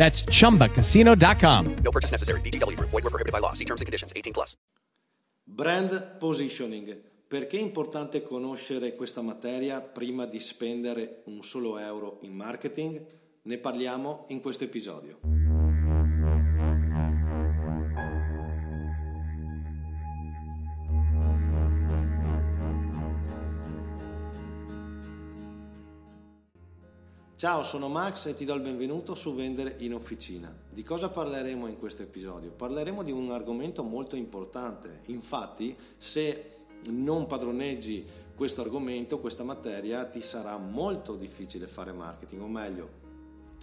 That's chumbacasino.com. No purchase necessary. VGW Group. Void were prohibited by law. See terms and conditions. 18 plus. Brand positioning. Perché è importante conoscere questa materia prima di spendere un solo euro in marketing? Ne parliamo in questo episodio. Ciao, sono Max e ti do il benvenuto su Vendere in Officina. Di cosa parleremo in questo episodio? Parleremo di un argomento molto importante. Infatti, se non padroneggi questo argomento, questa materia, ti sarà molto difficile fare marketing, o meglio,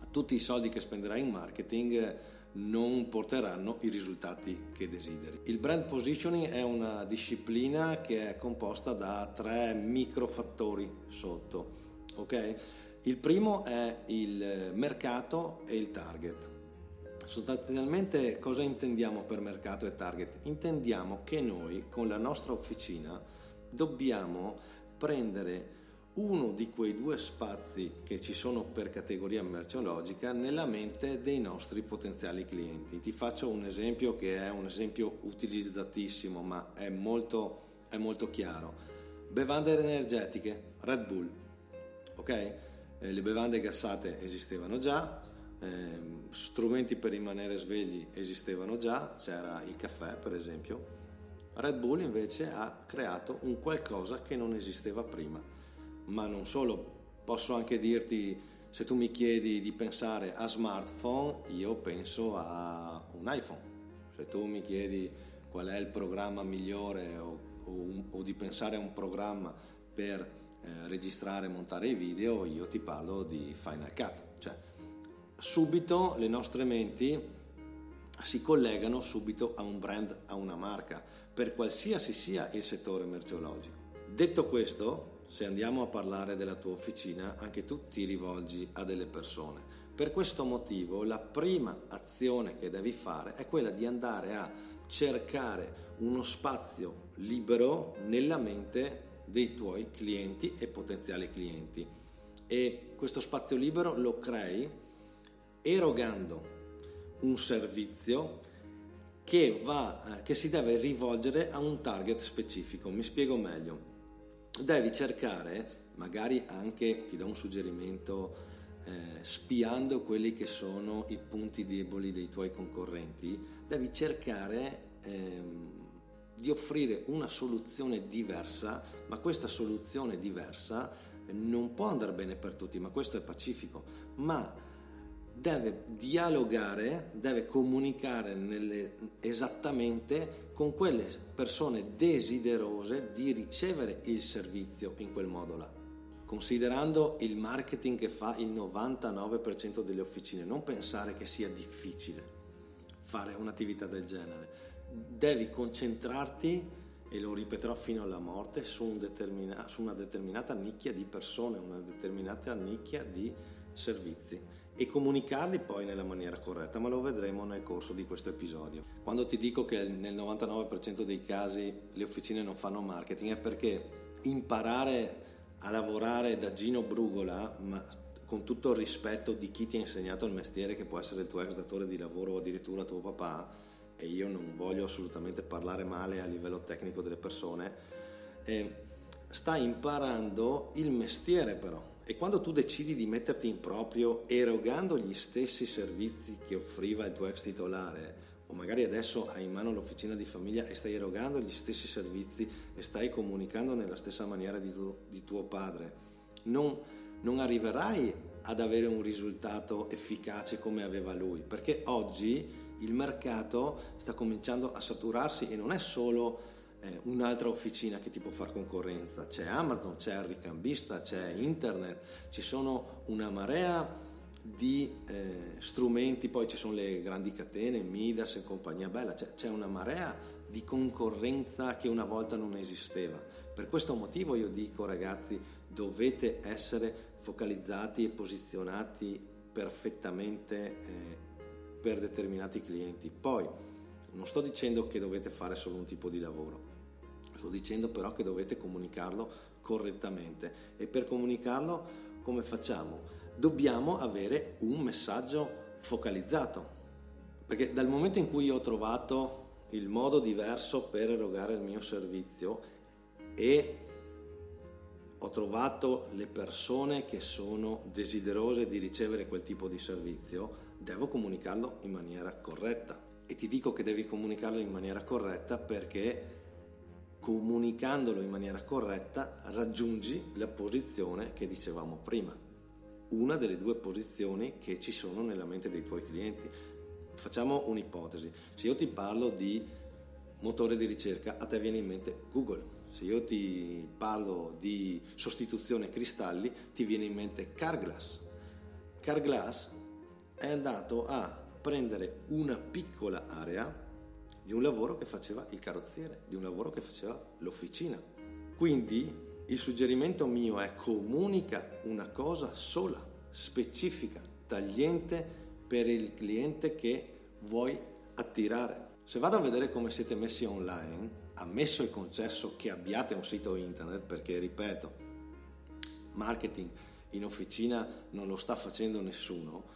tutti i soldi che spenderai in marketing non porteranno i risultati che desideri. Il brand positioning è una disciplina che è composta da tre microfattori sotto, ok? Il primo è il mercato e il target. Sostanzialmente cosa intendiamo per mercato e target? Intendiamo che noi con la nostra officina dobbiamo prendere uno di quei due spazi che ci sono per categoria merceologica nella mente dei nostri potenziali clienti. Ti faccio un esempio che è un esempio utilizzatissimo ma è molto, è molto chiaro. Bevande energetiche, Red Bull, ok? Eh, le bevande gassate esistevano già, eh, strumenti per rimanere svegli esistevano già, c'era il caffè per esempio. Red Bull invece ha creato un qualcosa che non esisteva prima, ma non solo, posso anche dirti, se tu mi chiedi di pensare a smartphone, io penso a un iPhone, se tu mi chiedi qual è il programma migliore o, o, o di pensare a un programma per eh, registrare e montare i video, io ti parlo di Final Cut. Cioè, subito le nostre menti si collegano subito a un brand, a una marca, per qualsiasi sia il settore merceologico. Detto questo, se andiamo a parlare della tua officina, anche tu ti rivolgi a delle persone. Per questo motivo la prima azione che devi fare è quella di andare a cercare uno spazio libero nella mente dei tuoi clienti e potenziali clienti. E questo spazio libero lo crei erogando un servizio che, va, eh, che si deve rivolgere a un target specifico. Mi spiego meglio. Devi cercare, magari anche, ti do un suggerimento, eh, spiando quelli che sono i punti deboli dei tuoi concorrenti, devi cercare ehm, di offrire una soluzione diversa, ma questa soluzione diversa non può andare bene per tutti, ma questo è pacifico, ma deve dialogare, deve comunicare nelle, esattamente con quelle persone desiderose di ricevere il servizio in quel modo là. Considerando il marketing che fa il 99% delle officine, non pensare che sia difficile fare un'attività del genere devi concentrarti, e lo ripeterò fino alla morte, su, un determina- su una determinata nicchia di persone, una determinata nicchia di servizi. e comunicarli poi nella maniera corretta, ma lo vedremo nel corso di questo episodio. Quando ti dico che nel 99% dei casi le officine non fanno marketing è perché imparare a lavorare da Gino Brugola, ma con tutto il rispetto di chi ti ha insegnato il mestiere, che può essere il tuo ex datore di lavoro o addirittura tuo papà, e io non voglio assolutamente parlare male a livello tecnico delle persone, eh, stai imparando il mestiere però. E quando tu decidi di metterti in proprio erogando gli stessi servizi che offriva il tuo ex titolare, o magari adesso hai in mano l'officina di famiglia e stai erogando gli stessi servizi e stai comunicando nella stessa maniera di, tu, di tuo padre, non, non arriverai ad avere un risultato efficace come aveva lui, perché oggi il mercato sta cominciando a saturarsi e non è solo eh, un'altra officina che ti può fare concorrenza. C'è Amazon, c'è il ricambista, c'è internet, ci sono una marea di eh, strumenti, poi ci sono le grandi catene, Midas e compagnia bella, c'è, c'è una marea di concorrenza che una volta non esisteva. Per questo motivo io dico ragazzi, dovete essere focalizzati e posizionati perfettamente eh, per determinati clienti. Poi non sto dicendo che dovete fare solo un tipo di lavoro, sto dicendo però che dovete comunicarlo correttamente e per comunicarlo come facciamo? Dobbiamo avere un messaggio focalizzato, perché dal momento in cui ho trovato il modo diverso per erogare il mio servizio e ho trovato le persone che sono desiderose di ricevere quel tipo di servizio, devo comunicarlo in maniera corretta e ti dico che devi comunicarlo in maniera corretta perché comunicandolo in maniera corretta raggiungi la posizione che dicevamo prima, una delle due posizioni che ci sono nella mente dei tuoi clienti. Facciamo un'ipotesi, se io ti parlo di motore di ricerca, a te viene in mente Google. Se io ti parlo di sostituzione cristalli, ti viene in mente Carglass. Carglass è andato a prendere una piccola area di un lavoro che faceva il carrozziere, di un lavoro che faceva l'officina. Quindi il suggerimento mio è comunica una cosa sola, specifica, tagliente per il cliente che vuoi attirare. Se vado a vedere come siete messi online, ammesso e concesso che abbiate un sito internet, perché ripeto, marketing in officina non lo sta facendo nessuno,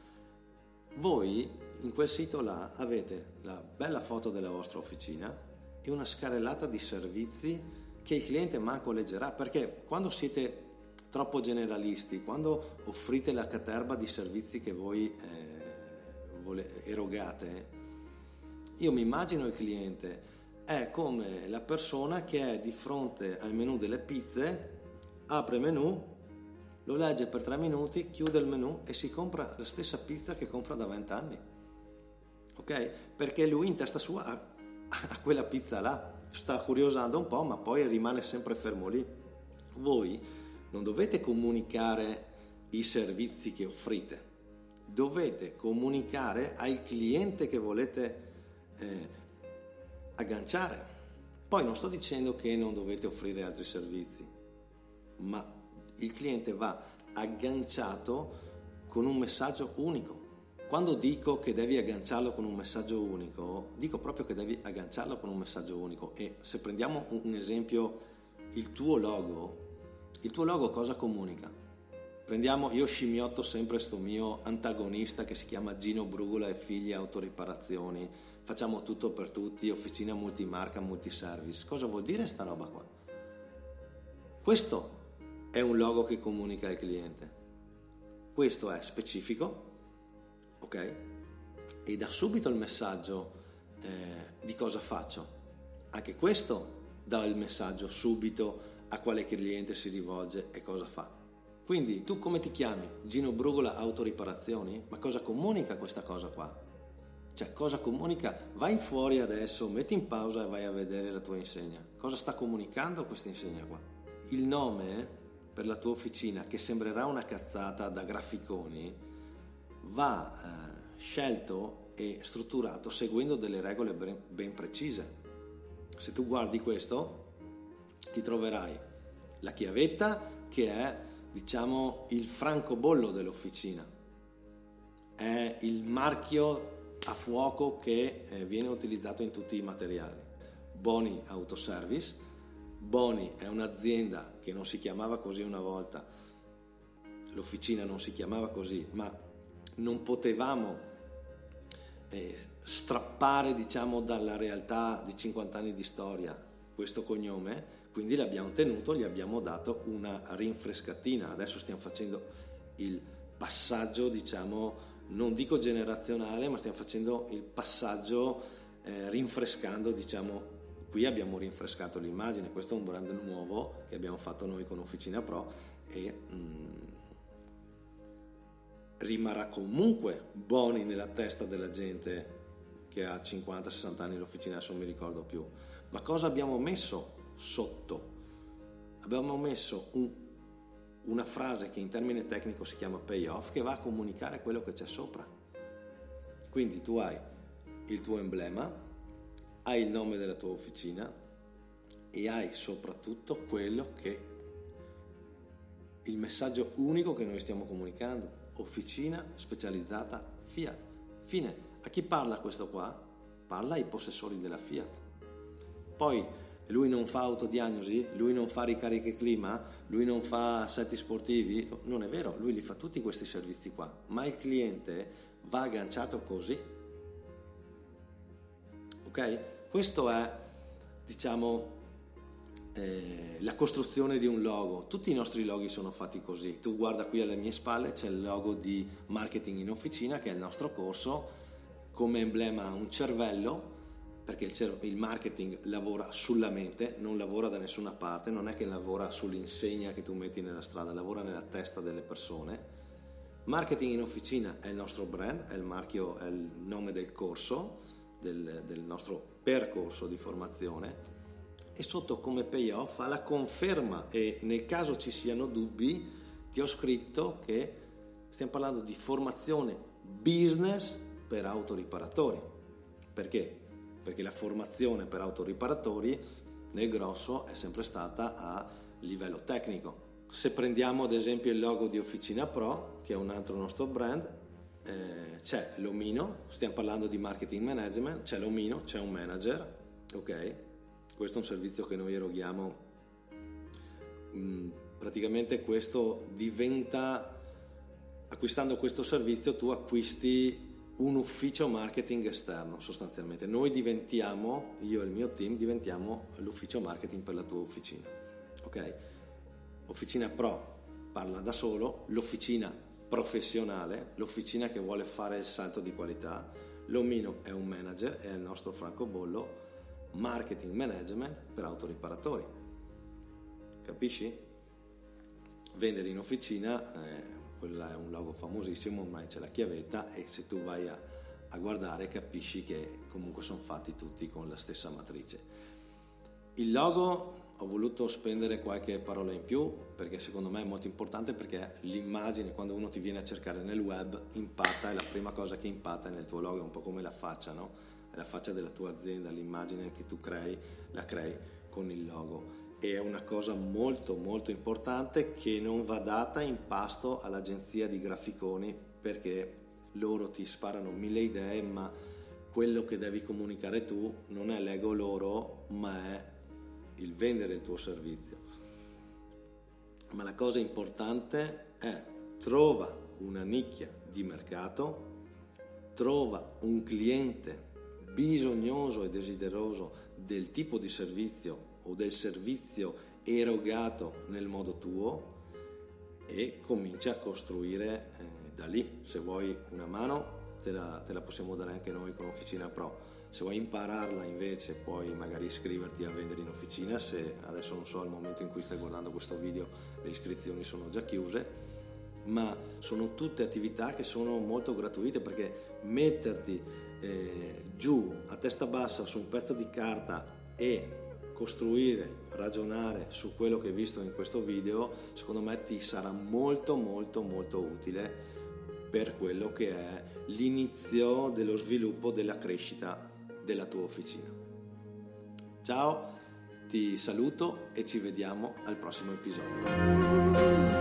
voi in quel sito là avete la bella foto della vostra officina e una scarrellata di servizi che il cliente manco leggerà perché quando siete troppo generalisti, quando offrite la caterba di servizi che voi eh, erogate, io mi immagino il cliente è come la persona che è di fronte al menu delle pizze, apre menu, lo legge per tre minuti, chiude il menu e si compra la stessa pizza che compra da vent'anni. Ok? Perché lui in testa sua ha, ha quella pizza là, sta curiosando un po', ma poi rimane sempre fermo lì. Voi non dovete comunicare i servizi che offrite, dovete comunicare al cliente che volete eh, agganciare. Poi non sto dicendo che non dovete offrire altri servizi, ma il cliente va agganciato con un messaggio unico. Quando dico che devi agganciarlo con un messaggio unico, dico proprio che devi agganciarlo con un messaggio unico. E se prendiamo un esempio, il tuo logo, il tuo logo cosa comunica? Prendiamo, io scimmiotto sempre questo mio antagonista che si chiama Gino Brugola e figli autoriparazioni, facciamo tutto per tutti, officina multimarca, multiservice. Cosa vuol dire sta roba qua? Questo è un logo che comunica al cliente. Questo è specifico, ok? E dà subito il messaggio eh, di cosa faccio. Anche questo dà il messaggio subito a quale cliente si rivolge e cosa fa. Quindi tu come ti chiami? Gino Brugola Autoriparazioni? Ma cosa comunica questa cosa qua? Cioè cosa comunica? Vai fuori adesso, metti in pausa e vai a vedere la tua insegna. Cosa sta comunicando questa insegna qua? Il nome per la tua officina, che sembrerà una cazzata da graficoni, va eh, scelto e strutturato seguendo delle regole ben, ben precise. Se tu guardi questo, ti troverai la chiavetta che è, diciamo, il francobollo dell'officina. è il marchio a fuoco che eh, viene utilizzato in tutti i materiali. Boni Autoservice. Boni è un'azienda che non si chiamava così una volta, l'officina non si chiamava così, ma non potevamo eh, strappare diciamo, dalla realtà di 50 anni di storia questo cognome, quindi l'abbiamo tenuto, gli abbiamo dato una rinfrescatina. Adesso stiamo facendo il passaggio, diciamo, non dico generazionale, ma stiamo facendo il passaggio eh, rinfrescando, diciamo, qui abbiamo rinfrescato l'immagine, questo è un brand nuovo che abbiamo fatto noi con Officina Pro e mm, rimarrà comunque Boni nella testa della gente che ha 50-60 anni l'officina, adesso non mi ricordo più. Ma cosa abbiamo messo sotto? Abbiamo messo un, una frase che in termine tecnico si chiama payoff che va a comunicare quello che c'è sopra. Quindi tu hai il tuo emblema, hai il nome della tua officina e hai soprattutto quello che il messaggio unico che noi stiamo comunicando, officina specializzata Fiat. Fine. A chi parla questo qua? Parla ai possessori della Fiat. Poi lui non fa autodiagnosi, lui non fa ricariche clima, lui non fa assetti sportivi, non è vero, lui li fa tutti questi servizi qua, ma il cliente va agganciato così. Ok? Questo è, diciamo, eh, la costruzione di un logo. Tutti i nostri loghi sono fatti così. Tu guarda qui alle mie spalle, c'è il logo di marketing in officina, che è il nostro corso, come emblema un cervello perché il, cer- il, marketing lavora sulla mente, non lavora da nessuna parte, non è che lavora sull'insegna che tu metti nella strada, lavora nella testa delle persone. Marketing in officina è il nostro brand, è il marchio, è il nome del corso, del, del nostro percorso di formazione e sotto come payoff ha la conferma e nel caso ci siano dubbi ti ho scritto che stiamo parlando di formazione business per autoriparatori. Perché? perché la formazione per autoriparatori nel grosso è sempre stata a livello tecnico. Se prendiamo ad esempio il logo di Officina Pro, che è un altro nostro brand, eh, c'è l'omino, stiamo parlando di marketing management, c'è l'omino, c'è un manager, ok? Questo è un servizio che noi eroghiamo. Mm, praticamente questo diventa, acquistando questo servizio tu acquisti un ufficio marketing esterno sostanzialmente. Noi diventiamo, io e il mio team, diventiamo l'ufficio marketing per la tua officina. Ok? Officina Pro parla da solo, l'officina professionale, l'officina che vuole fare il salto di qualità, l'Omino è un manager, è il nostro francobollo, marketing management per autoriparatori. Capisci? Vendere in officina eh, quella è un logo famosissimo, ormai c'è la chiavetta e se tu vai a, a guardare capisci che comunque sono fatti tutti con la stessa matrice. Il logo ho voluto spendere qualche parola in più perché secondo me è molto importante perché l'immagine quando uno ti viene a cercare nel web impatta e la prima cosa che impatta nel tuo logo è un po' come la faccia, no? È la faccia della tua azienda, l'immagine che tu crei, la crei con il logo è una cosa molto molto importante che non va data in pasto all'agenzia di graficoni perché loro ti sparano mille idee ma quello che devi comunicare tu non è l'ego loro ma è il vendere il tuo servizio ma la cosa importante è trova una nicchia di mercato trova un cliente bisognoso e desideroso del tipo di servizio o del servizio erogato nel modo tuo e comincia a costruire eh, da lì. Se vuoi una mano te la, te la, possiamo dare anche noi con Officina Pro. Se vuoi impararla invece puoi magari iscriverti a vendere in officina, se adesso non so al momento in cui stai guardando questo video le iscrizioni sono già chiuse, ma sono tutte attività che sono molto gratuite perché metterti eh, giù a testa bassa su un pezzo di carta e costruire, ragionare su quello che hai visto in questo video, secondo me ti sarà molto molto molto utile per quello che è l'inizio dello sviluppo della crescita della tua officina. Ciao, ti saluto e ci vediamo al prossimo episodio.